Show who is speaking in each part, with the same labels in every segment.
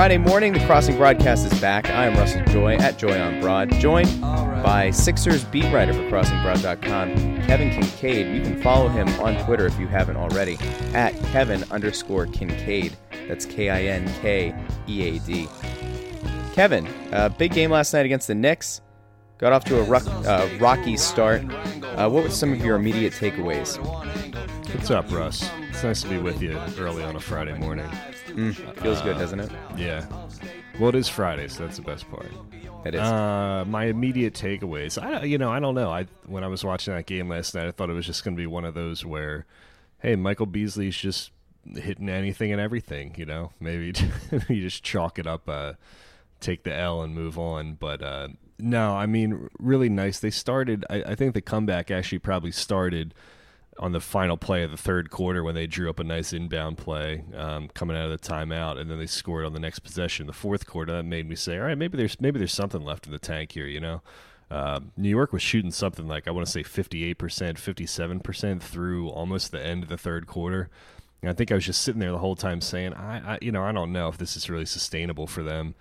Speaker 1: Friday morning, the Crossing broadcast is back. I am Russell Joy at Joy on Broad, joined by Sixers beat writer for CrossingBroad.com, Kevin Kinkead. You can follow him on Twitter if you haven't already at Kevin underscore Kinkead. That's K I N K E A D. Kevin, uh, big game last night against the Knicks. Got off to a uh, rocky start. Uh, what were some of your immediate takeaways?
Speaker 2: What's up, Russ? It's nice to be with you early on a Friday morning.
Speaker 1: Mm, feels good, doesn't it?
Speaker 2: Yeah. Well, it is Friday, so that's the best part.
Speaker 1: It is.
Speaker 2: Uh, my immediate takeaways. I, you know, I don't know. I when I was watching that game last night, I thought it was just going to be one of those where, hey, Michael Beasley's just hitting anything and everything. You know, maybe you just chalk it up, uh, take the L and move on. But uh, no, I mean, really nice. They started. I, I think the comeback actually probably started on the final play of the third quarter when they drew up a nice inbound play um, coming out of the timeout, and then they scored on the next possession, the fourth quarter. That made me say, all right, maybe there's maybe there's something left in the tank here. You know, uh, New York was shooting something like I want to say 58 percent, 57 percent through almost the end of the third quarter. And I think I was just sitting there the whole time saying, I, I you know, I don't know if this is really sustainable for them.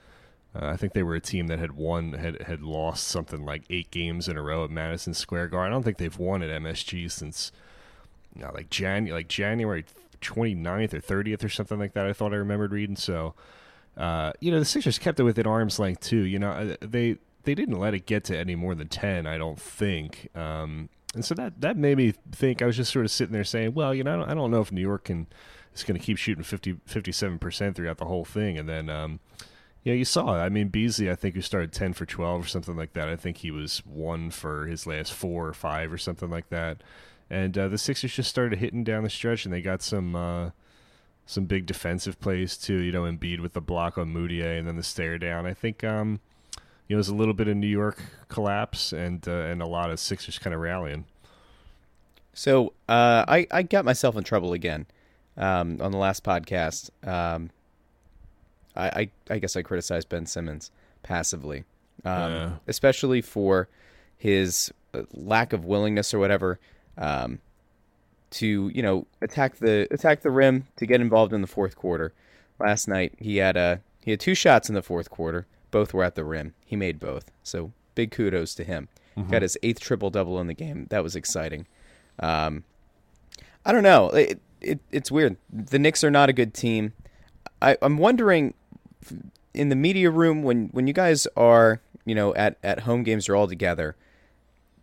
Speaker 2: Uh, I think they were a team that had won, had had lost something like eight games in a row at Madison Square Garden. I don't think they've won at MSG since you like Jan like January 29th or 30th or something like that. I thought I remembered reading. So, uh, you know, the Sixers kept it within arm's length too. You know, uh, they they didn't let it get to any more than 10. I don't think. Um, and so that that made me think. I was just sort of sitting there saying, well, you know, I don't, I don't know if New York can is going to keep shooting 50 57 percent throughout the whole thing, and then. Um, yeah, you saw it. I mean, Beasley, I think, who started 10 for 12 or something like that. I think he was one for his last four or five or something like that. And uh, the Sixers just started hitting down the stretch, and they got some uh, some big defensive plays too. You know, Embiid with the block on Mudiay, and then the stare down. I think um, you know it was a little bit of New York collapse, and uh, and a lot of Sixers kind of rallying.
Speaker 1: So uh, I I got myself in trouble again um, on the last podcast. Um, I, I, I guess I criticized Ben Simmons passively, um, yeah. especially for his uh, lack of willingness or whatever um, to you know attack the attack the rim to get involved in the fourth quarter. Last night he had a uh, he had two shots in the fourth quarter. Both were at the rim. He made both. So big kudos to him. Mm-hmm. Got his eighth triple double in the game. That was exciting. Um, I don't know. It, it, it's weird. The Knicks are not a good team. I, I'm wondering in the media room when when you guys are you know at at home games you're all together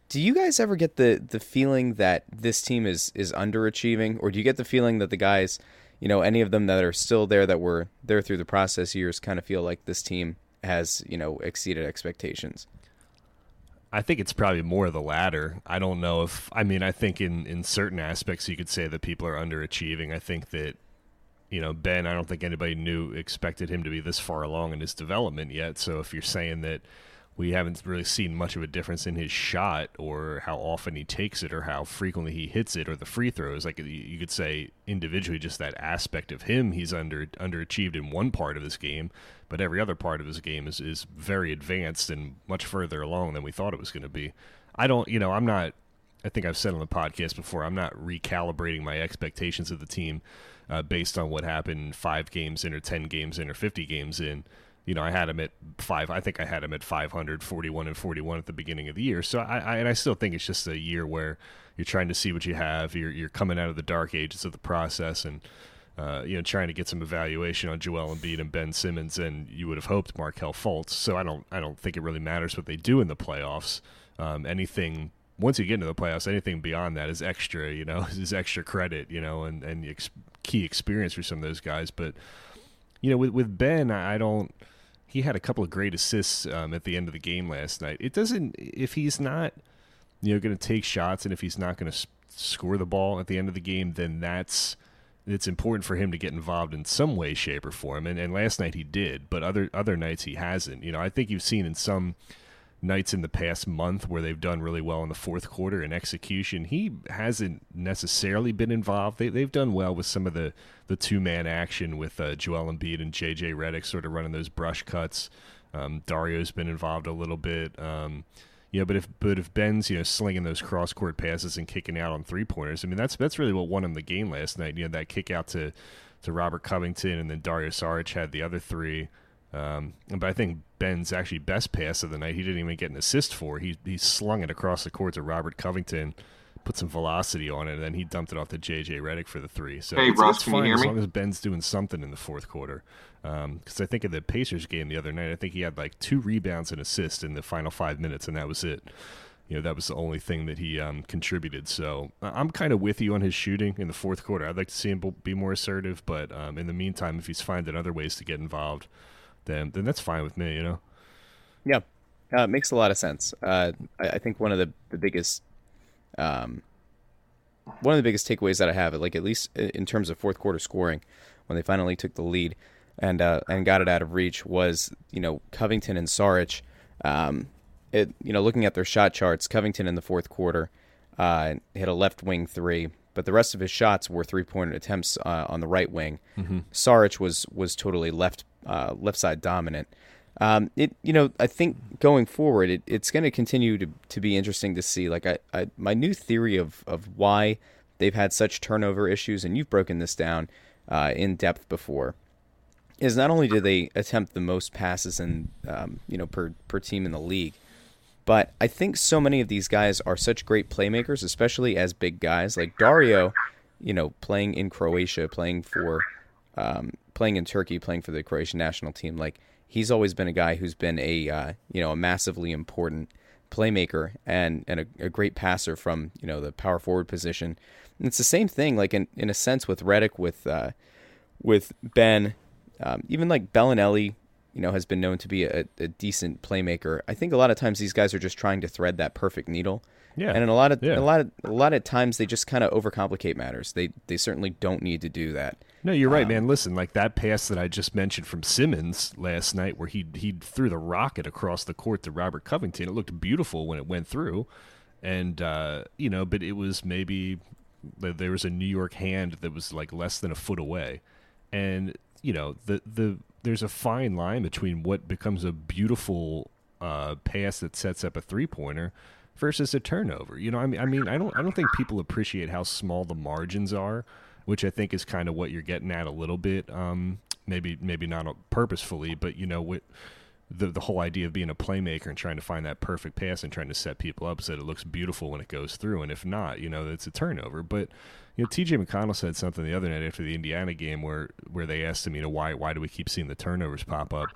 Speaker 1: do you guys ever get the the feeling that this team is is underachieving or do you get the feeling that the guys you know any of them that are still there that were there through the process years kind of feel like this team has you know exceeded expectations
Speaker 2: I think it's probably more the latter. I don't know if I mean I think in in certain aspects you could say that people are underachieving. I think that you know Ben, I don't think anybody knew expected him to be this far along in his development yet. So if you're saying that we haven't really seen much of a difference in his shot or how often he takes it or how frequently he hits it or the free throws. Like you could say individually, just that aspect of him, he's under underachieved in one part of his game, but every other part of his game is is very advanced and much further along than we thought it was going to be. I don't, you know, I'm not. I think I've said on the podcast before, I'm not recalibrating my expectations of the team uh, based on what happened five games in or ten games in or fifty games in you know, I had him at five. I think I had him at 500, 41 and 41 at the beginning of the year. So I, I, and I still think it's just a year where you're trying to see what you have. You're, you're coming out of the dark ages of the process and, uh, you know, trying to get some evaluation on Joel Embiid and Ben Simmons, and you would have hoped Markelle Fultz. So I don't, I don't think it really matters what they do in the playoffs. Um, anything once you get into the playoffs, anything beyond that is extra. You know, is extra credit. You know, and and ex- key experience for some of those guys. But you know, with with Ben, I don't he had a couple of great assists um, at the end of the game last night. It doesn't if he's not you know going to take shots and if he's not going to s- score the ball at the end of the game, then that's it's important for him to get involved in some way, shape, or form. And, and last night he did, but other other nights he hasn't. You know, I think you've seen in some nights in the past month where they've done really well in the fourth quarter in execution. He hasn't necessarily been involved. They, they've done well with some of the, the two man action with uh, Joel Embiid and JJ Redick sort of running those brush cuts. Um, Dario's been involved a little bit. Um, know, but if but if Ben's you know slinging those cross court passes and kicking out on three pointers, I mean that's that's really what won him the game last night. You know that kick out to to Robert Covington and then Dario Saric had the other three Um, but I think Ben's actually best pass of the night. He didn't even get an assist for. He he slung it across the court to Robert Covington, put some velocity on it, and then he dumped it off to JJ Redick for the three. So
Speaker 3: hey,
Speaker 2: it's,
Speaker 3: Russ,
Speaker 2: it's
Speaker 3: can
Speaker 2: fine
Speaker 3: you hear
Speaker 2: as
Speaker 3: me?
Speaker 2: long as Ben's doing something in the fourth quarter. Because I think in the Pacers game the other night, I think he had like two rebounds and assist in the final five minutes, and that was it. You know, that was the only thing that he um, contributed. So I'm kind of with you on his shooting in the fourth quarter. I'd like to see him be more assertive, but um, in the meantime, if he's finding other ways to get involved, then then that's fine with me. You know.
Speaker 1: Yeah, uh, it makes a lot of sense. Uh, I, I think one of the the biggest, um, one of the biggest takeaways that I have, like at least in terms of fourth quarter scoring, when they finally took the lead and uh, and got it out of reach, was you know Covington and Saric. Um, it you know looking at their shot charts, Covington in the fourth quarter uh, hit a left wing three, but the rest of his shots were three point attempts uh, on the right wing.
Speaker 2: Mm-hmm.
Speaker 1: Saric was was totally left uh, left side dominant. Um, it you know I think going forward it, it's going to continue to to be interesting to see. Like I, I my new theory of of why they've had such turnover issues, and you've broken this down uh, in depth before, is not only do they attempt the most passes in um, you know per per team in the league, but I think so many of these guys are such great playmakers, especially as big guys like Dario. You know, playing in Croatia, playing for, um, playing in Turkey, playing for the Croatian national team. Like he's always been a guy who's been a uh, you know a massively important playmaker and and a, a great passer from you know the power forward position. And it's the same thing, like in in a sense with Redick, with uh, with Ben, um, even like Belinelli, you know, has been known to be a, a decent playmaker. I think a lot of times these guys are just trying to thread that perfect needle.
Speaker 2: Yeah.
Speaker 1: And in a lot of
Speaker 2: Yeah.
Speaker 1: a lot of a lot of times they just kind of overcomplicate matters. They they certainly don't need to do that.
Speaker 2: No, you're right, man. Listen, like that pass that I just mentioned from Simmons last night, where he he threw the rocket across the court to Robert Covington. It looked beautiful when it went through, and uh, you know, but it was maybe there was a New York hand that was like less than a foot away, and you know the the there's a fine line between what becomes a beautiful uh, pass that sets up a three pointer versus a turnover. You know, I mean, I mean, I don't I don't think people appreciate how small the margins are which I think is kind of what you're getting at a little bit. Um, maybe maybe not purposefully, but you know what. The, the whole idea of being a playmaker and trying to find that perfect pass and trying to set people up so that it looks beautiful when it goes through, and if not, you know, it's a turnover. But you know, T.J. McConnell said something the other night after the Indiana game where where they asked him, you know, why why do we keep seeing the turnovers pop up?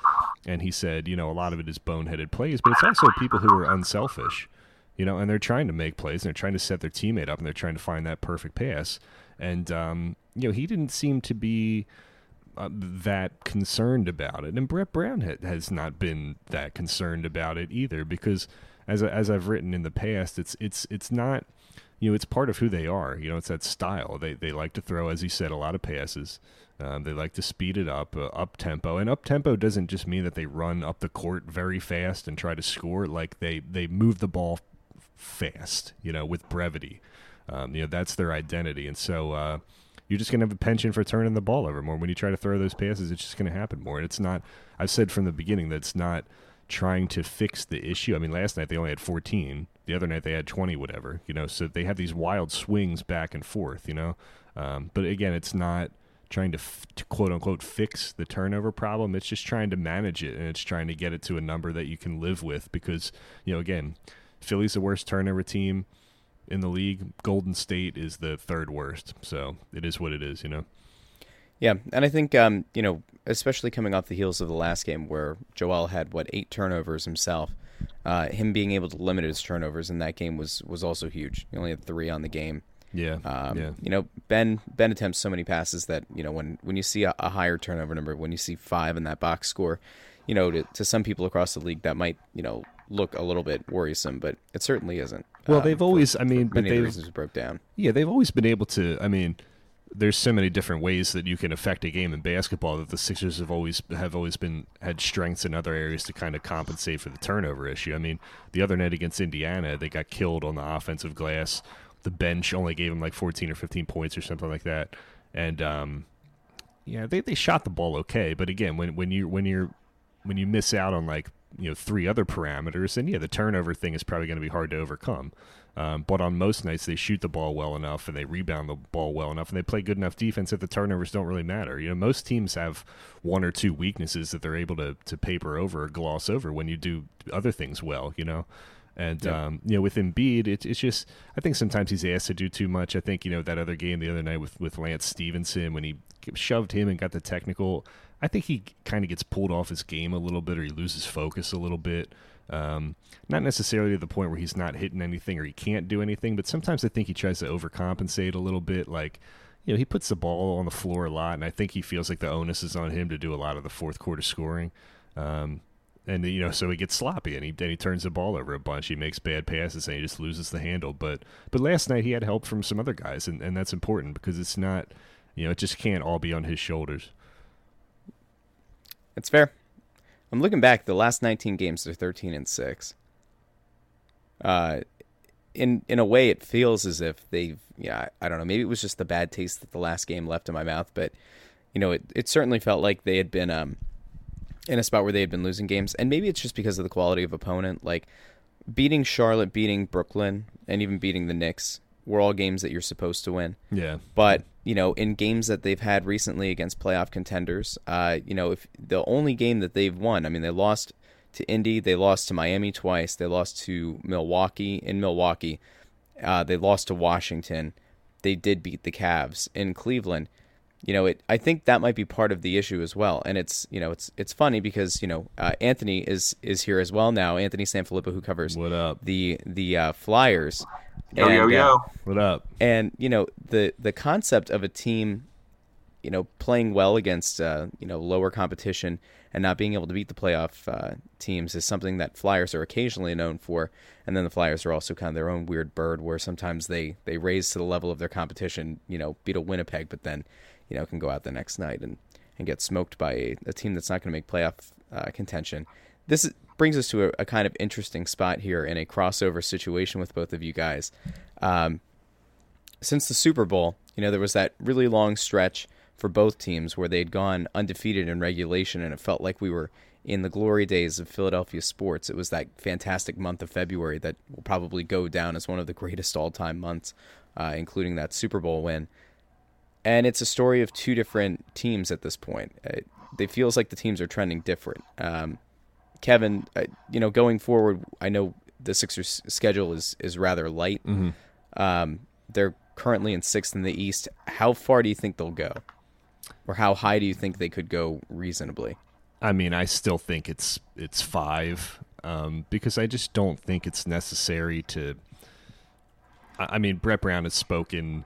Speaker 2: And he said, you know, a lot of it is boneheaded plays, but it's also people who are unselfish, you know, and they're trying to make plays and they're trying to set their teammate up and they're trying to find that perfect pass. And um, you know, he didn't seem to be uh, that concerned about it, and Brett Brown ha- has not been that concerned about it either. Because as as I've written in the past, it's it's it's not you know it's part of who they are. You know, it's that style. They they like to throw, as he said, a lot of passes. Um, they like to speed it up, uh, up tempo, and up tempo doesn't just mean that they run up the court very fast and try to score. Like they they move the ball fast, you know, with brevity. Um, you know, that's their identity, and so uh, you're just gonna have a penchant for turning the ball over more. When you try to throw those passes, it's just gonna happen more. And it's not. I've said from the beginning that it's not trying to fix the issue. I mean, last night they only had 14. The other night they had 20, whatever. You know, so they have these wild swings back and forth. You know, um, but again, it's not trying to, f- to quote unquote fix the turnover problem. It's just trying to manage it and it's trying to get it to a number that you can live with because you know again, Philly's the worst turnover team in the league. Golden State is the third worst. So it is what it is. You know.
Speaker 1: Yeah, and I think um, you know, especially coming off the heels of the last game where Joel had what eight turnovers himself, uh, him being able to limit his turnovers in that game was was also huge. He only had three on the game.
Speaker 2: Yeah.
Speaker 1: Um,
Speaker 2: yeah.
Speaker 1: You know, Ben Ben attempts so many passes that you know when when you see a, a higher turnover number, when you see five in that box score, you know, to, to some people across the league that might you know look a little bit worrisome, but it certainly isn't.
Speaker 2: Well,
Speaker 1: um,
Speaker 2: they've
Speaker 1: for-
Speaker 2: always. I mean,
Speaker 1: for
Speaker 2: but
Speaker 1: many of the
Speaker 2: they've
Speaker 1: reasons broke down.
Speaker 2: Yeah, they've always been able to. I mean, there's so many different ways that you can affect a game in basketball that the Sixers have always have always been had strengths in other areas to kind of compensate for the turnover issue. I mean, the other night against Indiana, they got killed on the offensive glass. The bench only gave them like 14 or 15 points or something like that, and um, yeah, they they shot the ball okay. But again, when when you when you're when you miss out on like you know three other parameters, then yeah, the turnover thing is probably going to be hard to overcome. Um, but on most nights, they shoot the ball well enough and they rebound the ball well enough and they play good enough defense that the turnovers don't really matter. You know, most teams have one or two weaknesses that they're able to to paper over or gloss over when you do other things well. You know. And
Speaker 1: Yeah.
Speaker 2: um, you know, with Embiid, it, it's just I think sometimes he's asked to do too much. I think you know that other game the other night with with Lance Stephenson when he shoved him and got the technical. I think he kind of gets pulled off his game a little bit, or he loses focus a little bit. Um, not necessarily to the point where he's not hitting anything or he can't do anything, but sometimes I think he tries to overcompensate a little bit. Like, you know, he puts the ball on the floor a lot, and I think he feels like the onus is on him to do a lot of the fourth quarter scoring. Um, and you know, so he gets sloppy and he and he turns the ball over a bunch. He makes bad passes and he just loses the handle. But but last night he had help from some other guys, and, and that's important because it's not, you know, it just can't all be on his shoulders.
Speaker 1: It's fair. I'm looking back. The last 19 games, they're 13 and six. Uh, in in a way, it feels as if they've yeah. I don't know. Maybe it was just the bad taste that the last game left in my mouth, but you know, it it certainly felt like they had been um in a spot where they had been losing games, and maybe it's just because of the quality of opponent. Like beating Charlotte, beating Brooklyn, and even beating the Knicks were all games that you're supposed to win.
Speaker 2: Yeah,
Speaker 1: But you know, in games that they've had recently against playoff contenders, uh, you know, if the only game that they've won, I mean, they lost to Indy, they lost to Miami twice, they lost to Milwaukee in Milwaukee, uh, they lost to Washington, they did beat the Cavs in Cleveland. You know, it. I think that might be part of the issue as well, and it's you know, it's it's funny because you know, uh, Anthony is is here as well now. Anthony Sanfilippo, who covers
Speaker 2: what up?
Speaker 1: the the uh, Flyers.
Speaker 3: Yo, yo,
Speaker 1: And, uh,
Speaker 3: yo.
Speaker 2: What up?
Speaker 1: and you know the the concept of a team you know playing well against uh, you know lower competition and not being able to beat the playoff uh, teams is something that Flyers are occasionally known for and then the Flyers are also kind of their own weird bird where sometimes they they raise to the level of their competition you know beat a Winnipeg but then you know can go out the next night and and get smoked by a, a team that's not going to make playoff uh, contention this is, brings us to a, a kind of interesting spot here in a crossover situation with both of you guys um, since the Super Bowl, you know, there was that really long stretch for both teams where they'd gone undefeated in regulation, and it felt like we were in the glory days of Philadelphia sports. It was that fantastic month of February that will probably go down as one of the greatest all time months, uh, including that Super Bowl win. And it's a story of two different teams at this point. It, it feels like the teams are trending different. Um, Kevin, uh, you know, going forward, I know the Sixers' schedule is is rather light. Um, they're currently in sixth in the East. How far do you think they'll go, or how high do you think they could go reasonably?
Speaker 2: I mean, I still think it's it's five um, because I just don't think it's necessary to. I I mean, Brett Brown has spoken,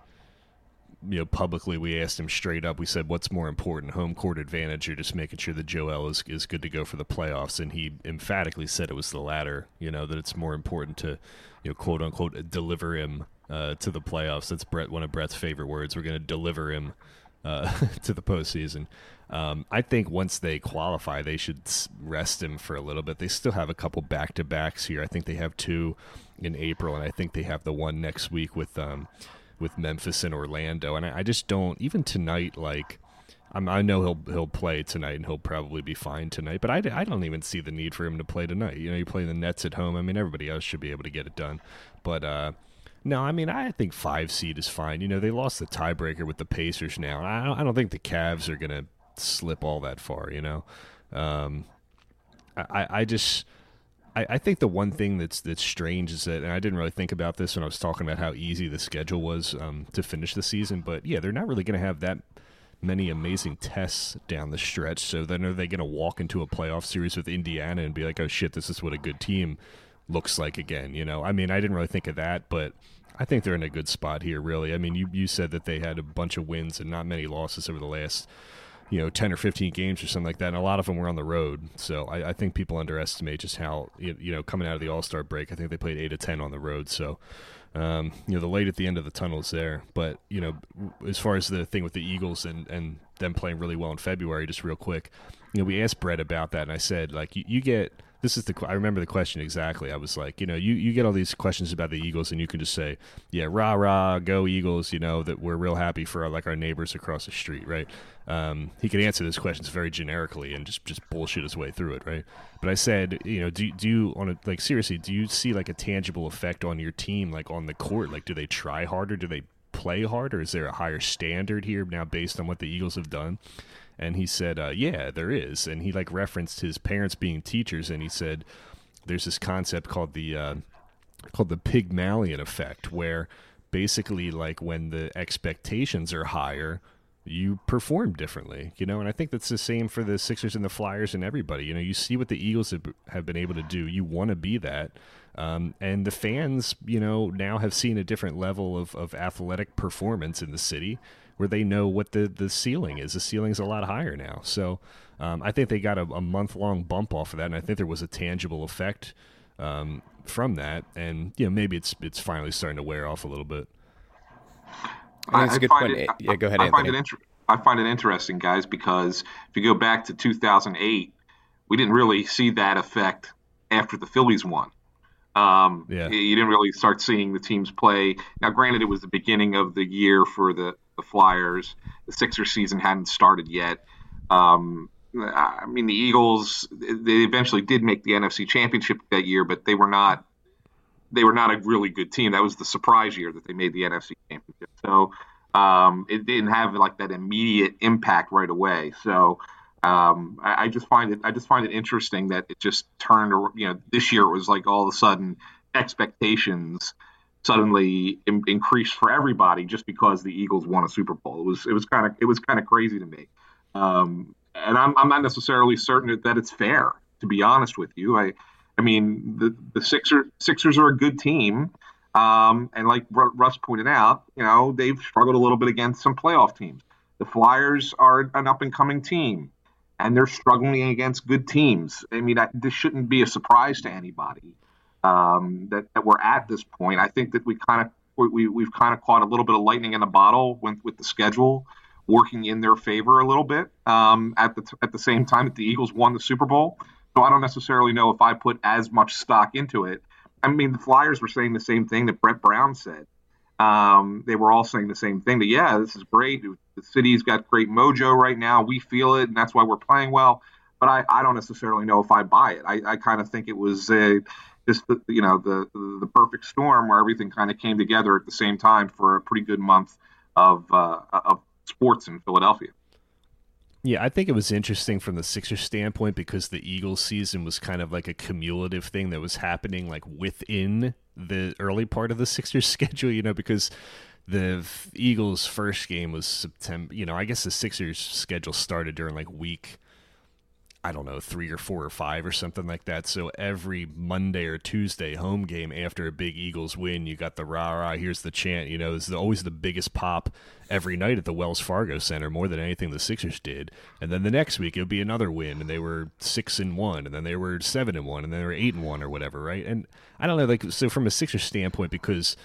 Speaker 2: you know, publicly. We asked him straight up. We said, "What's more important, home court advantage, or just making sure that Joel is is good to go for the playoffs?" And he emphatically said it was the latter. You know, that it's more important to, you know, quote unquote, deliver him uh, to the playoffs. That's Brett one of Brett's favorite words. We're going to deliver him uh, to the postseason. Um, I think once they qualify, they should rest him for a little bit. They still have a couple back to backs here. I think they have two in April, and I think they have the one next week with um, with Memphis and Orlando. And I, I just don't even tonight. Like I'm, I know he'll he'll play tonight, and he'll probably be fine tonight. But I, I don't even see the need for him to play tonight. You know, you play the Nets at home. I mean, everybody else should be able to get it done. But uh, no, I mean, I think five seed is fine. You know, they lost the tiebreaker with the Pacers now, and I don't, I don't think the Cavs are gonna slip all that far. You know, um, I, I just. I, I think the one thing that's that's strange is that, and I didn't really think about this when I was talking about how easy the schedule was um, to finish the season. But yeah, they're not really going to have that many amazing tests down the stretch. So then, are they going to walk into a playoff series with Indiana and be like, "Oh shit, this is what a good team looks like again"? You know, I mean, I didn't really think of that, but I think they're in a good spot here. Really, I mean, you you said that they had a bunch of wins and not many losses over the last you know, 10 or 15 games or something like that. And a lot of them were on the road. So I, I think people underestimate just how, you know, coming out of the All Star break, I think they played 8 to 10 on the road. So, um, you know, the light at the end of the tunnel is there. But, you know, as far as the thing with the Eagles and, and them playing really well in February, just real quick, you know, we asked Brett about that. And I said, like, you, you get this is the I remember the question exactly. I was like, you know, you, you get all these questions about the Eagles, and you can just say, yeah, rah rah, go Eagles. You know that we're real happy for our, like our neighbors across the street, right? Um, he could answer those questions very generically and just just bullshit his way through it, right? But I said, you know, do do you on a like seriously, do you see like a tangible effect on your team, like on the court? Like, do they try harder? Do they play harder? Is there a higher standard here now based on what the Eagles have done? And he said, uh, "Yeah, there is." And he like referenced his parents being teachers, and he said, "There's this concept called the uh, called the Pygmalion effect, where basically, like when the expectations are higher." you perform differently, you know, and I think that's the same for the Sixers and the Flyers and everybody. You know, you see what the Eagles have, have been able to do. You want to be that. Um, and the fans, you know, now have seen a different level of, of athletic performance in the city where they know what the, the ceiling is. The ceiling's a lot higher now. So um, I think they got a, a month long bump off of that, and I think there was a tangible effect um, from that. And you know, maybe it's it's finally starting to wear off a little bit.
Speaker 1: I that's a good point. It, yeah, go ahead,
Speaker 3: I
Speaker 1: Anthony.
Speaker 3: Find it inter- I find it interesting, guys, because if you go back to 2008, we didn't really see that effect after the Phillies won. Um, yeah. You didn't really start seeing the teams play. Now, granted, it was the beginning of the year for the, the Flyers. The Sixers season hadn't started yet. Um, I mean, the Eagles they eventually did make the NFC Championship that year, but they were not they were not a really good team. That was the surprise year that they made the NFC Championship. So um, it didn't have like that immediate impact right away. So um, I, I, just find it I just find it interesting that it just turned. You know, this year it was like all of a sudden expectations suddenly in, increased for everybody just because the Eagles won a Super Bowl. It was it was kind of it was kind of crazy to me, um, and I'm, I'm not necessarily certain that it's fair. To be honest with you, I I mean the the Sixers Sixers are a good team. Um, and like Russ pointed out, you know, they've struggled a little bit against some playoff teams. The Flyers are an up and coming team, and they're struggling against good teams. I mean, this shouldn't be a surprise to anybody um, that, that we're at this point. I think that we kind of we, we've kind of caught a little bit of lightning in a bottle with, with the schedule working in their favor a little bit. Um, at the at the same time that the Eagles won the Super Bowl, so I don't necessarily know if I put as much stock into it. I mean, the Flyers were saying the same thing that Brett Brown said. Um, they were all saying the same thing that yeah, this is great. The city's got great mojo right now. We feel it, and that's why we're playing well. But I, I don't necessarily know if I buy it. I, I kind of think it was a just you know the the perfect storm where everything kind of came together at the same time for a pretty good month of uh, of sports in Philadelphia.
Speaker 2: Yeah, I think it was interesting from the Sixers standpoint because the Eagles season was kind of like a cumulative thing that was happening like within the early part of the Sixers schedule, you know, because the Eagles first game was September, you know, I guess the Sixers schedule started during like week I don't know, three or four or five or something like that. So every Monday or Tuesday home game after a big Eagles win, you got the rah rah, here's the chant. You know, it's always the biggest pop every night at the Wells Fargo Center, more than anything the Sixers did. And then the next week it would be another win, and they were six and one, and then they were seven and one, and then they were eight and one or whatever, right? And I don't know, like, so from a Sixers standpoint, because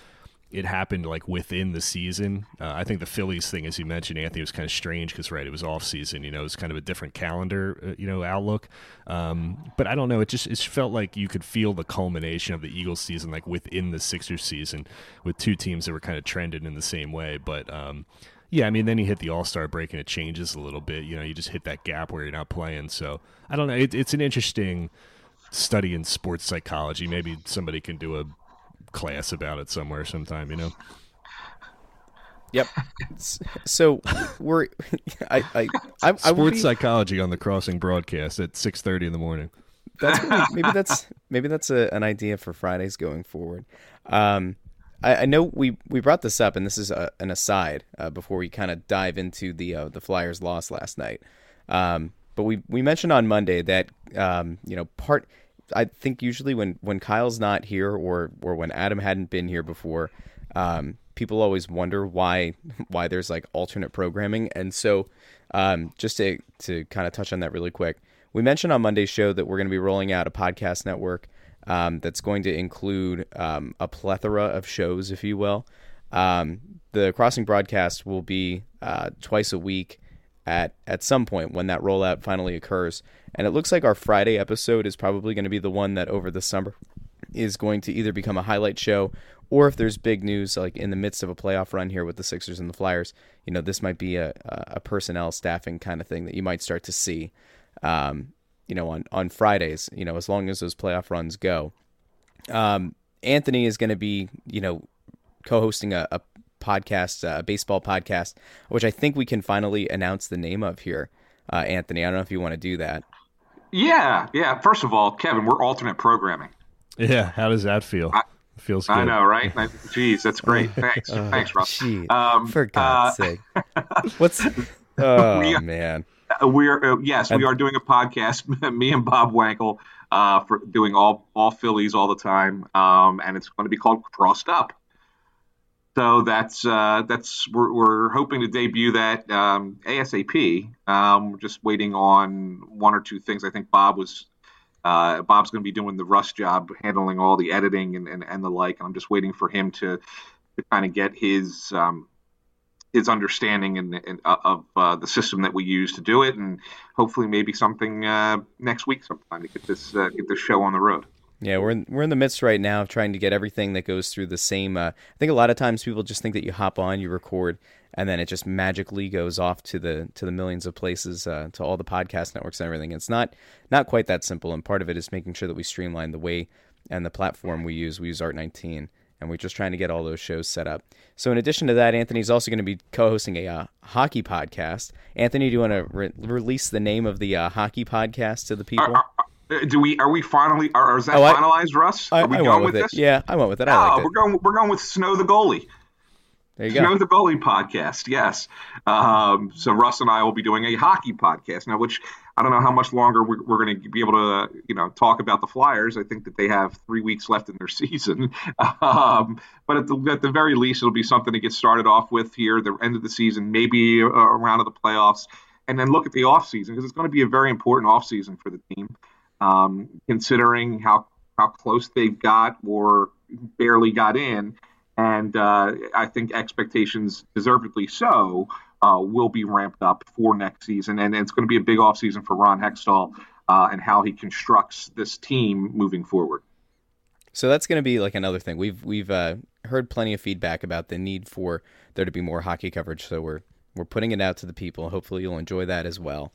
Speaker 2: it happened like within the season. Uh, I think the Phillies thing, as you mentioned, Anthony, was kind of strange because right, it was off season. You know, it was kind of a different calendar, uh, you know, outlook. Um, but I don't know. It just it felt like you could feel the culmination of the Eagles season, like within the Sixers season, with two teams that were kind of trending in the same way. But um, yeah, I mean, then you hit the All Star break and it changes a little bit. You know, you just hit that gap where you're not playing. So I don't know. It, it's an interesting study in sports psychology. Maybe somebody can do a class about it somewhere sometime, you know.
Speaker 1: Yep. So we're I I I,
Speaker 2: I sports be, psychology on the Crossing broadcast at six thirty in the morning.
Speaker 1: That's maybe, maybe that's maybe that's a, an idea for Fridays going forward. Um, I, I, know we, we brought this up, and this is a, an aside uh, before we kind of dive into the uh, the Flyers' loss last night. Um, but we we mentioned on Monday that um, you know part I think usually when when Kyle's not here or or when Adam hadn't been here before, um, people always wonder why why there's like alternate programming. And so, um, just to to kind of touch on that really quick, we mentioned on Monday's show that we're going to be rolling out a podcast network um, that's going to include um, a plethora of shows, if you will. Um, the Crossing broadcast will be uh, twice a week at at some point when that rollout finally occurs. And it looks like our Friday episode is probably going to be the one that over the summer is going to either become a highlight show or if there's big news like in the midst of a playoff run here with the Sixers and the Flyers, you know, this might be a a personnel staffing kind of thing that you might start to see. Um, you know, on on Fridays, you know, as long as those playoff runs go. Um, Anthony is going to be, you know, co-hosting a, a podcast, a baseball podcast, which I think we can finally announce the name of here. Uh, Anthony, I don't know if you want to do that.
Speaker 3: Yeah, yeah. First of all, Kevin, we're alternate programming.
Speaker 2: Yeah, how does that feel? I, Feels good.
Speaker 3: I know, right? Jeez, that's great. Thanks, uh, thanks, Russ.
Speaker 1: Um, for God's uh, sake, what's? Oh we are, man,
Speaker 3: we are uh, yes, we are doing a podcast. me and Bob Wankel uh, for doing all all Phillies all the time, um, and it's going to be called Crossed Up. So that's uh, that's we're, we're, hoping to debut that um, ASAP. Um, we're just waiting on one or two things. I think Bob was uh, Bob's going to be doing the Russ job, handling all the editing and, and, and the like. And I'm just waiting for him to, to kind of get his um, his understanding and, and uh, of uh, the system that we use to do it, and hopefully maybe something uh, next week sometime to get this uh, get this show on the road.
Speaker 1: Yeah, we're in, we're in the midst right now of trying to get everything that goes through the same. Uh, I think a lot of times people just think that you hop on, you record, and then it just magically goes off to the to the millions of places, uh, to all the podcast networks and everything. It's not not quite that simple, and part of it is making sure that we streamline the way and the platform we use. We use Art19, and we're just trying to get all those shows set up. So, in addition to that, Anthony's also going to be co-hosting a uh, hockey podcast. Anthony, do you want to re- release the name of the uh, hockey podcast to the people?
Speaker 3: Do we? Are we finally? Are, is that oh, finalized, I, Russ? Are
Speaker 1: I,
Speaker 3: we
Speaker 1: I
Speaker 3: going
Speaker 1: with,
Speaker 3: with this?
Speaker 1: Yeah, I went with it. I
Speaker 3: oh, we're going. We're going with Snow the goalie.
Speaker 1: There you
Speaker 3: go.
Speaker 1: Snow
Speaker 3: the goalie podcast. Yes. Um, so Russ and I will be doing a hockey podcast now, which I don't know how much longer we're, we're going to be able to, you know, talk about the Flyers. I think that they have three weeks left in their season. Um, but at the, at the very least, it'll be something to get started off with here, the end of the season, maybe a, a round of the playoffs, and then look at the off season because it's going to be a very important off season for the team um, considering how how close they've got or barely got in. And uh, I think expectations, deservedly so, uh, will be ramped up for next season. And, and it's going to be a big offseason for Ron Hextall uh, and how he constructs this team moving forward.
Speaker 1: So that's going to be like another thing. We've we've uh, heard plenty of feedback about the need for there to be more hockey coverage. So we're we're putting it out to the people. Hopefully, you'll enjoy that as well.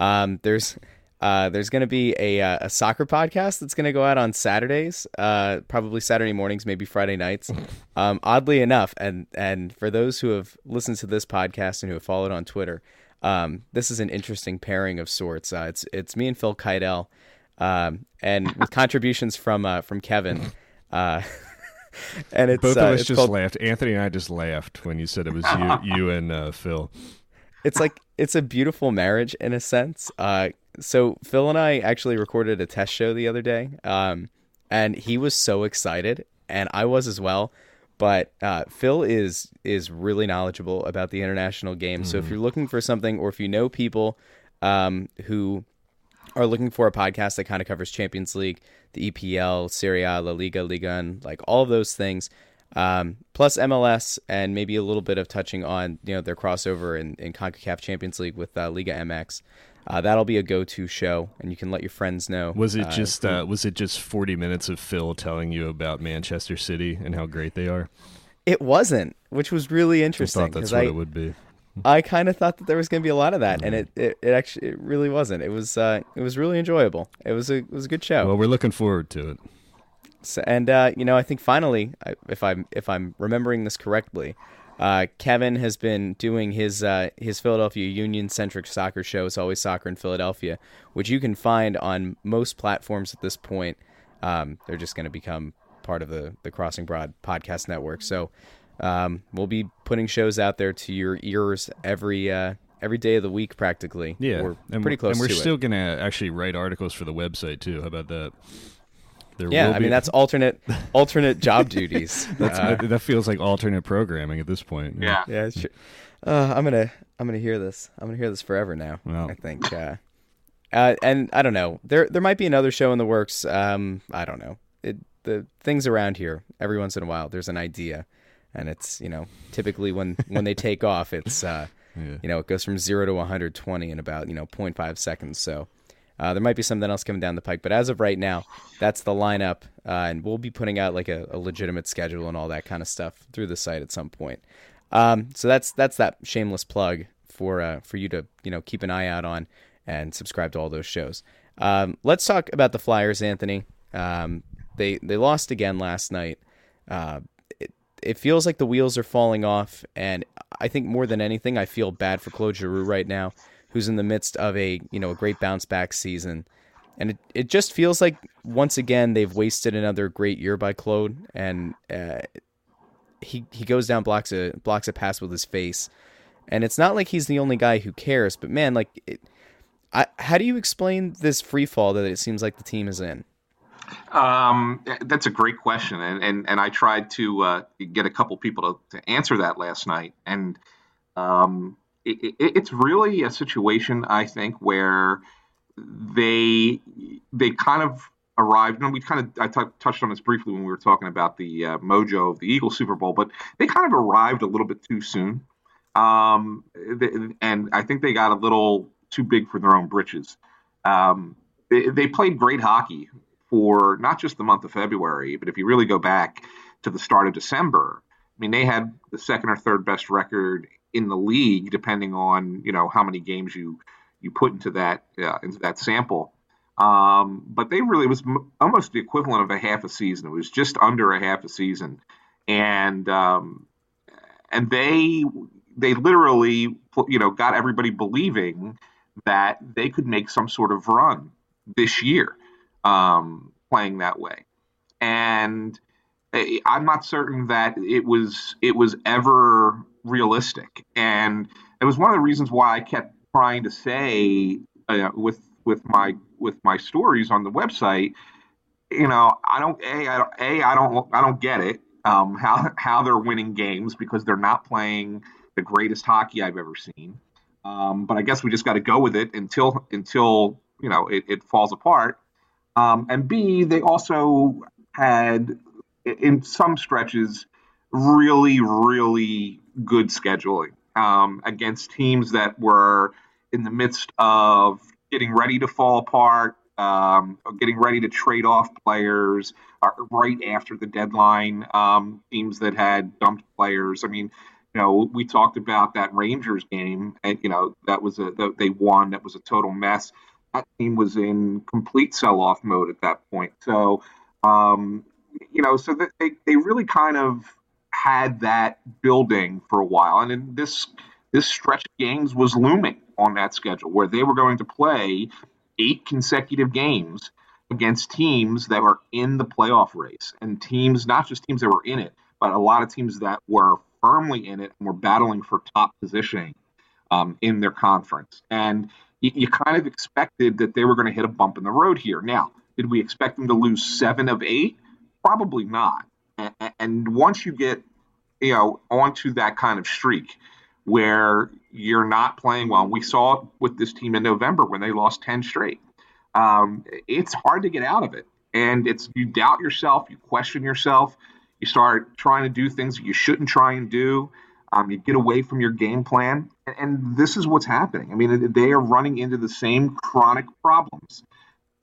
Speaker 1: Um, there's uh, there's going to be a, uh, a soccer podcast that's going to go out on Saturdays, uh, probably Saturday mornings, maybe Friday nights. Um, oddly enough, and and for those who have listened to this podcast and who have followed on Twitter, um, this is an interesting pairing of sorts. Uh, it's it's me and Phil Keitel, um, and with contributions from uh, from Kevin. Uh, and it's
Speaker 2: both of us
Speaker 1: just
Speaker 2: called... laughed. Anthony and I just laughed when you said it was you, you and Phil.
Speaker 1: It's like it's a beautiful marriage in a sense. Uh, so Phil and I actually recorded a test show the other day, um, and he was so excited, and I was as well. But uh, Phil is is really knowledgeable about the international game. Mm. So if mm-hmm. you're looking for something, or if you know people um, who are looking for a podcast that kind of covers Champions League, the EPL, Serie A, La Liga, Liga, and like all of those things, um, plus MLS, and maybe a little bit of touching on you know their crossover in, in Concacaf Champions League with uh, Liga MX. Uh, that'll be a go-to show, and you can let your friends know.
Speaker 2: Was it uh, just uh, was it just forty minutes of Phil telling you about Manchester City and how great they are?
Speaker 1: It wasn't, which was really interesting.
Speaker 2: I thought that's what
Speaker 1: I,
Speaker 2: it would be.
Speaker 1: I kind of thought that there was going to be a lot of that, and it, it, it, actually it really wasn't. It was uh, it was really enjoyable. It was a it was a good show.
Speaker 2: Well, we're looking forward to it.
Speaker 1: So, and uh, you know, I think finally, if I'm if I'm remembering this correctly, uh, Kevin has been doing his uh, his Philadelphia Union centric soccer show. It's always soccer in Philadelphia, which you can find on most platforms at this point. Um, they're just going to become part of the the Crossing Broad podcast network. So um, we'll be putting shows out there to your ears every uh, every day of the week, practically.
Speaker 2: Yeah,
Speaker 1: we're
Speaker 2: and
Speaker 1: pretty close.
Speaker 2: And we're still going to actually write articles for the website too. How about that?
Speaker 1: There yeah, I mean that's alternate alternate job duties.
Speaker 2: Uh, that feels like alternate programming at this point.
Speaker 3: Yeah,
Speaker 1: yeah. It's true. Uh, I'm gonna I'm gonna hear this. I'm gonna hear this forever now. Well. I think. Uh, uh, and I don't know. There there might be another show in the works. Um, I don't know. It, the things around here. Every once in a while, there's an idea, and it's you know typically when when they take off, it's uh, Yeah. You know, it goes from zero to 120 in about you know 0.5 seconds. So uh, there might be something else coming down the pike, but as of right now, that's the lineup, uh, and we'll be putting out like a, a, legitimate schedule and all that kind of stuff through the site at some point. Um, so that's that's that shameless plug for uh, for you to you know keep an eye out on and subscribe to all those shows. Um, let's talk about the Flyers, Anthony. Um, they they lost again last night. Uh, it, it feels like the wheels are falling off, and I think more than anything, I feel bad for Claude Giroux right now, who's in the midst of a you know a great bounce back season, and it, it just feels like once again they've wasted another great year by Claude, and uh, he he goes down blocks a blocks a pass with his face, and it's not like he's the only guy who cares, but man, like. It, I, how do you explain this free fall that it seems like the team is in?
Speaker 3: Um, that's a great question, and and, and I tried to uh, get a couple people to, to answer that last night, and um, it, it, it's really a situation I think where they they kind of arrived, and we kind of I t- touched on this briefly when we were talking about the uh, mojo of the Eagles Super Bowl, but they kind of arrived a little bit too soon, um, and I think they got a little too big for their own britches. Um, they, they played great hockey for not just the month of February, but if you really go back to the start of December, I mean, they had the second or third best record in the league, depending on you know how many games you you put into that uh, into that sample. Um, but they really was m- almost the equivalent of a half a season. It was just under a half a season, and um, and they they literally you know got everybody believing that they could make some sort of run this year um, playing that way. And I'm not certain that it was it was ever realistic. And it was one of the reasons why I kept trying to say uh, with with my with my stories on the website, you know, I don't a I don't a I don't I don't get it um, how how they're winning games because they're not playing the greatest hockey I've ever seen. Um, but I guess we just got to go with it until until you know it, it falls apart. Um, and B, they also had, in some stretches, really, really good scheduling um, against teams that were in the midst of getting ready to fall apart, um, getting ready to trade off players uh, right after the deadline. Um, teams that had dumped players. I mean, you know, we talked about that Rangers game, and you know that was a they won. That was a total mess that team was in complete sell-off mode at that point. So, um, you know, so they they really kind of had that building for a while, and then this this stretch of games was looming on that schedule where they were going to play eight consecutive games against teams that were in the playoff race and teams not just teams that were in it but a lot of teams that were firmly in it and were battling for top positioning um, in their conference and you, you kind of expected that they were going to hit a bump in the road here. Now, did we expect them to lose seven of eight? Probably not. And once you get, you know, onto that kind of streak where you're not playing well, we saw it with this team in November when they lost 10 straight. Um, it's hard to get out of it. And it's you doubt yourself, you question yourself, you start trying to do things you shouldn't try and do. Um, you get away from your game plan, and, and, this is what's happening. I mean, they are running into the same chronic problems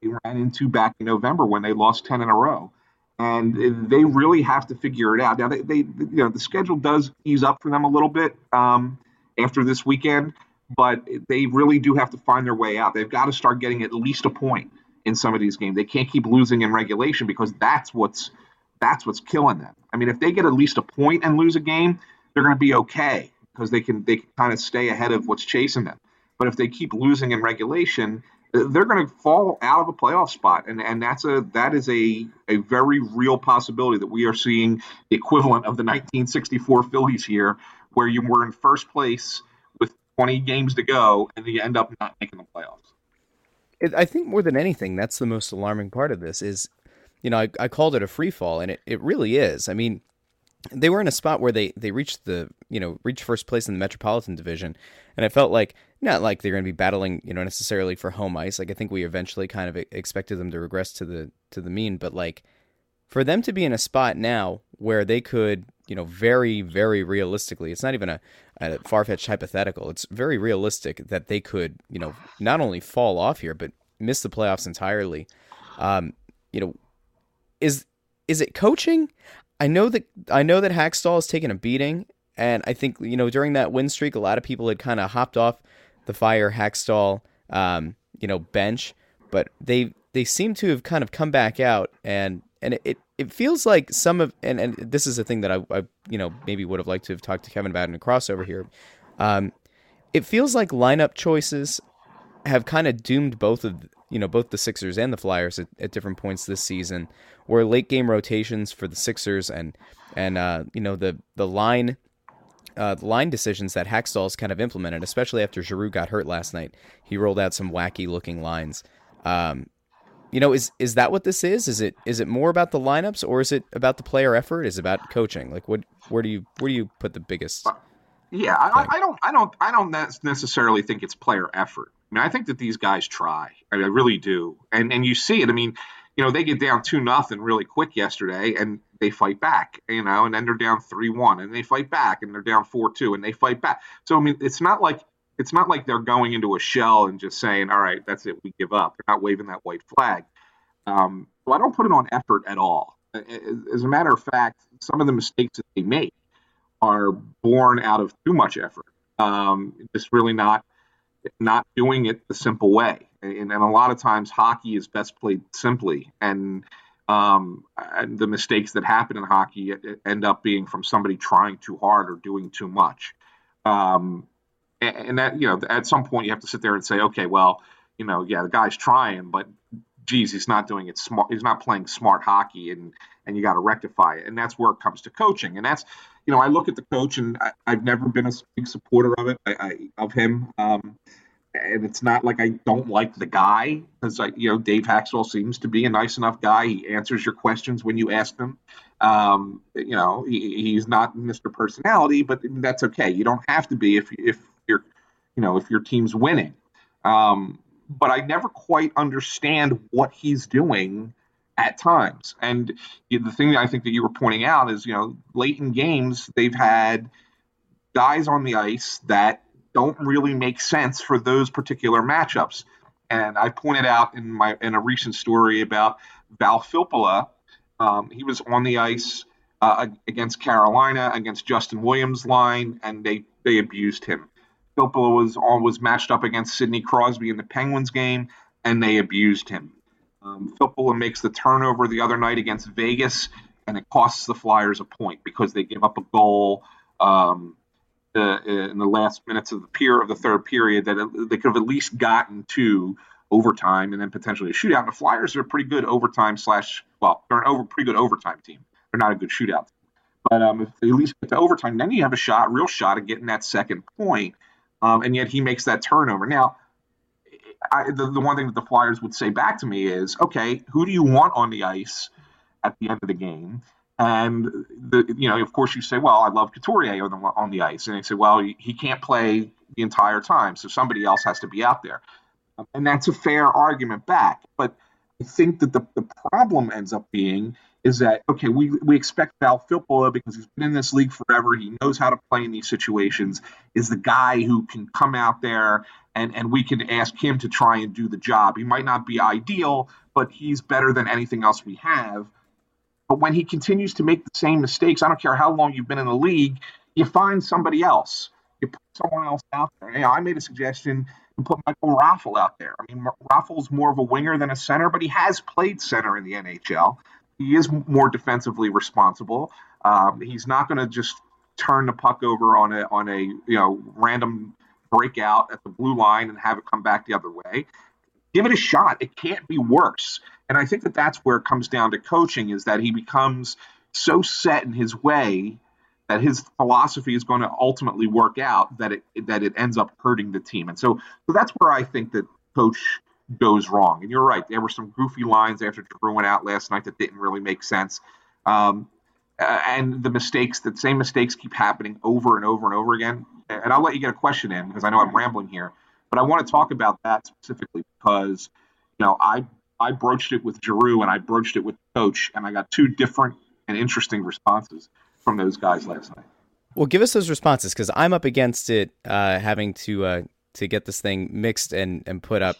Speaker 3: they ran into back in November when they lost ten in a row, and they really have to figure it out. Now, they, they you know, the schedule does ease up for them a little bit um, after this weekend, but they really do have to find their way out. They've got to start getting at least a point in some of these games. They can't keep losing in regulation because that's what's that's what's killing them. I mean, if they get at least a point and lose a game, they're going to be okay because they can they can kind of stay ahead of what's chasing them. But if they keep losing in regulation, they're going to fall out of a playoff spot, and and that's a that is a a very real possibility that we are seeing the equivalent of the 1964 Phillies here, where you were in first place with 20 games to go, and you end up not making the playoffs.
Speaker 1: I think more than anything, that's the most alarming part of this is, you know, I, I called it a free fall, and it, it really is. I mean, they were in a spot where they they reached the you know reached first place in the Metropolitan Division, and I felt like not like they're going to be battling you know necessarily for home ice. Like I think we eventually kind of expected them to regress to the to the mean, but like for them to be in a spot now where they could you know, very, very realistically, it's not even a, a far fetched hypothetical. It's very realistic that they could, you know, not only fall off here, but miss the playoffs entirely. Um, you know, is is it coaching? I know that I know that Hakstol has taken a beating, and I think you know during that win streak, a lot of people had kind of hopped off the fire Hakstol, um, you know, bench, but they they seem to have kind of come back out, and and it, it, it feels like some of and, and this is a thing that I, I you know maybe would have liked to have talked to Kevin about in a crossover here. Um, it feels like lineup choices have kind of doomed both of you know both the Sixers and the Flyers at, at different points this season, were late game rotations for the Sixers and and uh, you know the the line uh, line decisions that Hakstol's kind of implemented, especially after Giroux got hurt last night. He rolled out some wacky looking lines. Um, you know, is is that what this is? Is it is it more about the lineups or is it about the player effort? Is it about coaching? Like, what where do you where do you put the biggest?
Speaker 3: Yeah, I, I, don't I don't I don't necessarily think it's player effort. I mean, I think that these guys try. I, mean, I really do, and and you see it. I mean, you know, they get down two nothing really quick yesterday, and they fight back. You know, and then they're down three one, and they fight back, and they're down four two, and they fight back. So I mean, it's not like it's not like they're going into a shell and just saying, "All right, that's it, we give up." They're not waving that white flag. Um, so I don't put it on effort at all. As a matter of fact, some of the mistakes that they make are born out of too much effort. Um, just really not not doing it the simple way. And, and, a lot of times, hockey is best played simply. And, um, and the mistakes that happen in hockey end up being from somebody trying too hard or doing too much. Um, and, and that, you know, at some point you have to sit there and say, okay, well, you know, yeah, the guy's trying, but geez, he's not doing it smart. He's not playing smart hockey, and and you got to rectify it. And that's where it comes to coaching. And that's, you know, I look at the coach, and I, have never been a big supporter of it, I, I, of him. Um, and it's not like I don't like the guy because you know, Dave Hakstol seems to be a nice enough guy. He answers your questions when you ask them. Um, you know, he, he's not Mr. Personality, but that's okay. You don't have to be if if you're, you know, if your team's winning. Um, but I never quite understand what he's doing at times. And the thing that I think that you were pointing out is, you know, late in games, they've had guys on the ice that don't really make sense for those particular matchups. And I pointed out in my in a recent story about Val Filppula. Um, he was on the ice uh, against Carolina, against Justin Williams' line, and they they abused him. Filppula was was matched up against Sidney Crosby in the Penguins game, and they abused him. Um, makes the turnover the other night against Vegas, and it costs the Flyers a point because they give up a goal um, in the last minutes of the peer of the third period that they could have at least gotten to overtime and then potentially a shootout. And the Flyers are a pretty good overtime slash well, they're an over pretty good overtime team. They're not a good shootout. But um, if they at least get to overtime, then you have a shot, real shot at getting that second point um, and yet he makes that turnover. Now, I, the, the one thing that the Flyers would say back to me is, okay, who do you want on the ice at the end of the game? And the, you know, of course, you say, well, I love Couturier on the, on the ice, and they say, well, he, can't play the entire time, so somebody else has to be out there, and that's a fair argument back. But I think that the, the problem ends up being is that okay? We we expect Val Filppula because he's been in this league forever. He knows how to play in these situations. Is the guy who can come out there and and we can ask him to try and do the job. He might not be ideal, but he's better than anything else we have. But when he continues to make the same mistakes, I don't care how long you've been in the league, you find somebody else. You put someone else out there. You know, I made a suggestion and put Michael Raffl out there. I mean, Raffl's more of a winger than a center, but he has played center in the NHL he is more defensively responsible. Um, he's not going to just turn the puck over on a on a you know random breakout at the blue line and have it come back the other way. Give it a shot. It can't be worse. And I think that that's where it comes down to coaching is that he becomes so set in his way that his philosophy is going to ultimately work out that it that it ends up hurting the team. And so so that's where I think that coach goes wrong. And you're right, there were some goofy lines after Drew went out last night that didn't really make sense. Um, uh, and the mistakes, the same mistakes keep happening over and over and over again. And I'll let you get a question in because I know I'm rambling here, but I want to talk about that specifically because, you know, I I broached it with Giroux and I broached it with the coach, and I got two different and interesting responses. from those guys last night.
Speaker 1: Well, give us those responses because I'm up against it, uh, having to uh, to get this thing mixed and, and put up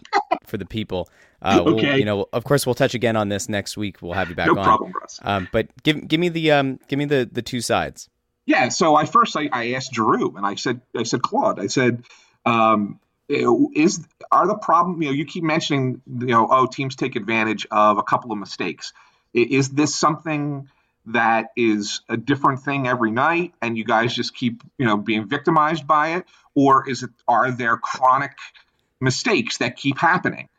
Speaker 1: for the people. Uh, okay. We'll, you know, of course, we'll touch again on this next week. We'll have you back
Speaker 3: no
Speaker 1: on.
Speaker 3: problem, Russ.
Speaker 1: Um, but give give me the um, give me the the two sides.
Speaker 3: Yeah. So I first I, I asked Drew and I said I said Claude I said um, is are the problem you know you keep mentioning you know oh teams take advantage of a couple of mistakes is this something that is a different thing every night and you guys just keep you know being victimized by it or is it are there chronic mistakes that keep happening.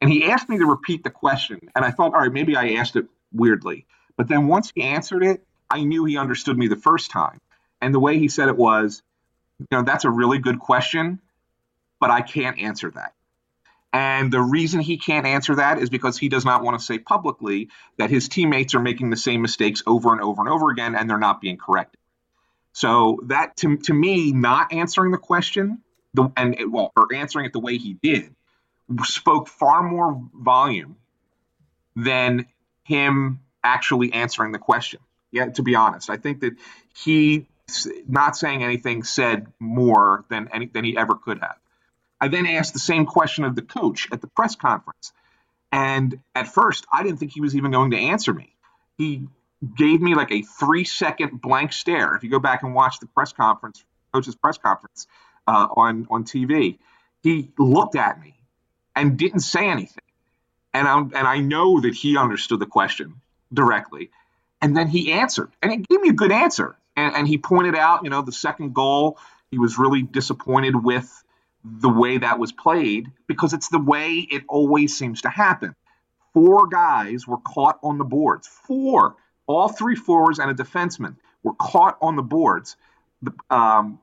Speaker 3: And he asked me to repeat the question and i thought all right maybe i asked it weirdly. But then once he answered it i knew he understood me the first time. And the way he said it was you know that's a really good question but i can't answer that. And the reason he can't answer that is because he does not want to say publicly that his teammates are making the same mistakes over and over and over again and they're not being corrected. So that to, to me, not answering the question, the, and well, or answering it the way he did, spoke far more volume than him actually answering the question. Yeah, to be honest, I think that he not saying anything said more than any than he ever could have. I then asked the same question of the coach at the press conference. And at first, I didn't think he was even going to answer me. He gave me like a three second blank stare. If you go back and watch the press conference, coach's press conference uh, on, on TV, he looked at me and didn't say anything. And, I'm, and I know that he understood the question directly. And then he answered, and he gave me a good answer. And, and he pointed out, you know, the second goal, he was really disappointed with the way that was played because it's the way it always seems to happen. Four guys were caught on the boards. Four, all three forwards and a defenseman were caught on the boards. The, um,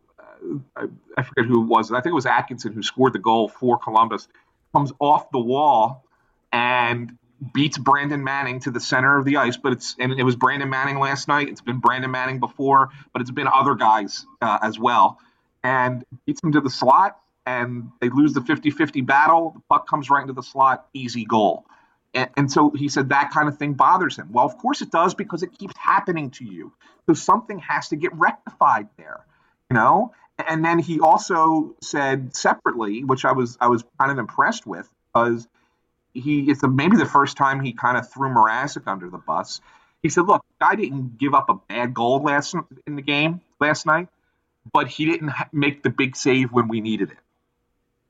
Speaker 3: I, I forget who it was. I think it was Atkinson who scored the goal for Columbus. Comes off the wall and beats Brandon Manning to the center of the ice. But it's and it was Brandon Manning last night. It's been Brandon Manning before, but it's been other guys uh, as well. And beats him to the slot and they lose the 50 50 battle. The puck comes right into the slot, easy goal. And, and, so he said that kind of thing bothers him. Well, of course it does because it keeps happening to you. So something has to get rectified there, you know? And then he also said separately, which I was I was kind of impressed with, because he it's the, maybe the first time he kind of threw Mrazek under the bus. He said, "Look, I didn't give up a bad goal last in the game last night, but he didn't make the big save when we needed it."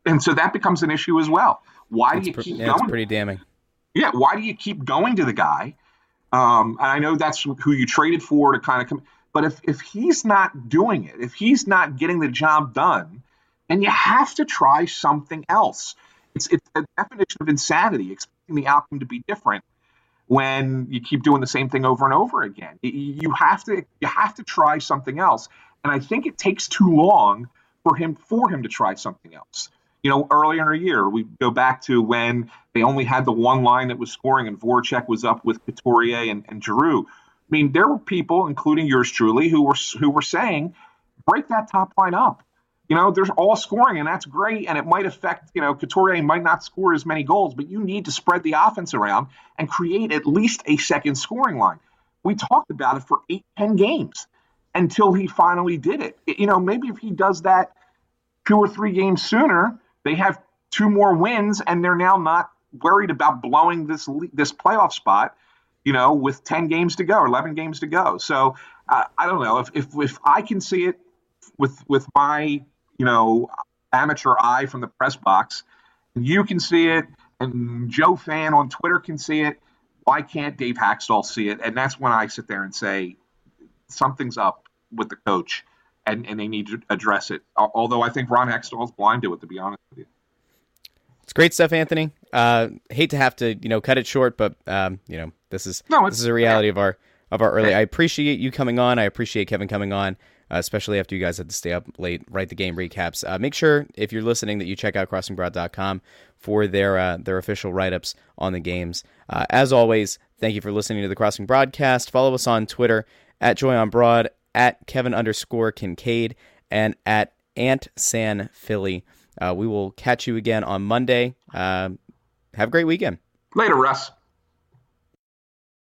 Speaker 3: and so that becomes an issue as well. Why
Speaker 1: that's
Speaker 3: do you keep
Speaker 1: yeah,
Speaker 3: going?
Speaker 1: Pretty damning.
Speaker 3: Yeah, why do you keep going to the guy? Um, and I know that's who you traded for to kind of come. But if if he's not doing it, if he's not getting the job done, then you have to try something else. It's it's a definition of insanity, expecting the outcome to be different when you keep doing the same thing over and over again. You have to you have to try something else. And I think it takes too long for him for him to try something else you know, earlier in the year, we go back to when they only had the one line that was scoring and Voracek was up with Couturier and, and Giroux. I mean, there were people, including yours truly, who were who were saying, break that top line up. You know, there's all scoring, and that's great, and it might affect, you know, Couturier might not score as many goals, but you need to spread the offense around and create at least a second scoring line. We talked about it for eight, ten games until he finally did it. You know, maybe if he does that two or three games sooner, they have two more wins, and they're now not worried about blowing this this playoff spot. You know, with ten games to go or eleven games to go. So uh, I don't know if, if if I can see it with with my you know amateur eye from the press box, you can see it, and Joe fan on Twitter can see it. Why can't Dave Hakstol see it? And that's when I sit there and say something's up with the coach and, and they need to address it. Although I think Ron Hextall is blind to it, to be honest with you.
Speaker 1: It's great stuff, Anthony. Uh, hate to have to you know cut it short, but um, you know this is no, this is a reality yeah. of our of our early. I appreciate you coming on. I appreciate Kevin coming on, uh, especially after you guys had to stay up late, write the game recaps. Uh, make sure if you're listening that you check out crossingbroad.com for their uh, their official write ups on the games. Uh, as always, thank you for listening to the Crossing Broadcast. Follow us on Twitter at Joy on Broad at Kevin underscore Kinkead and at Ant San Philly. Uh, we will catch you again on Monday. Uh, have a great weekend.
Speaker 3: Later, Russ.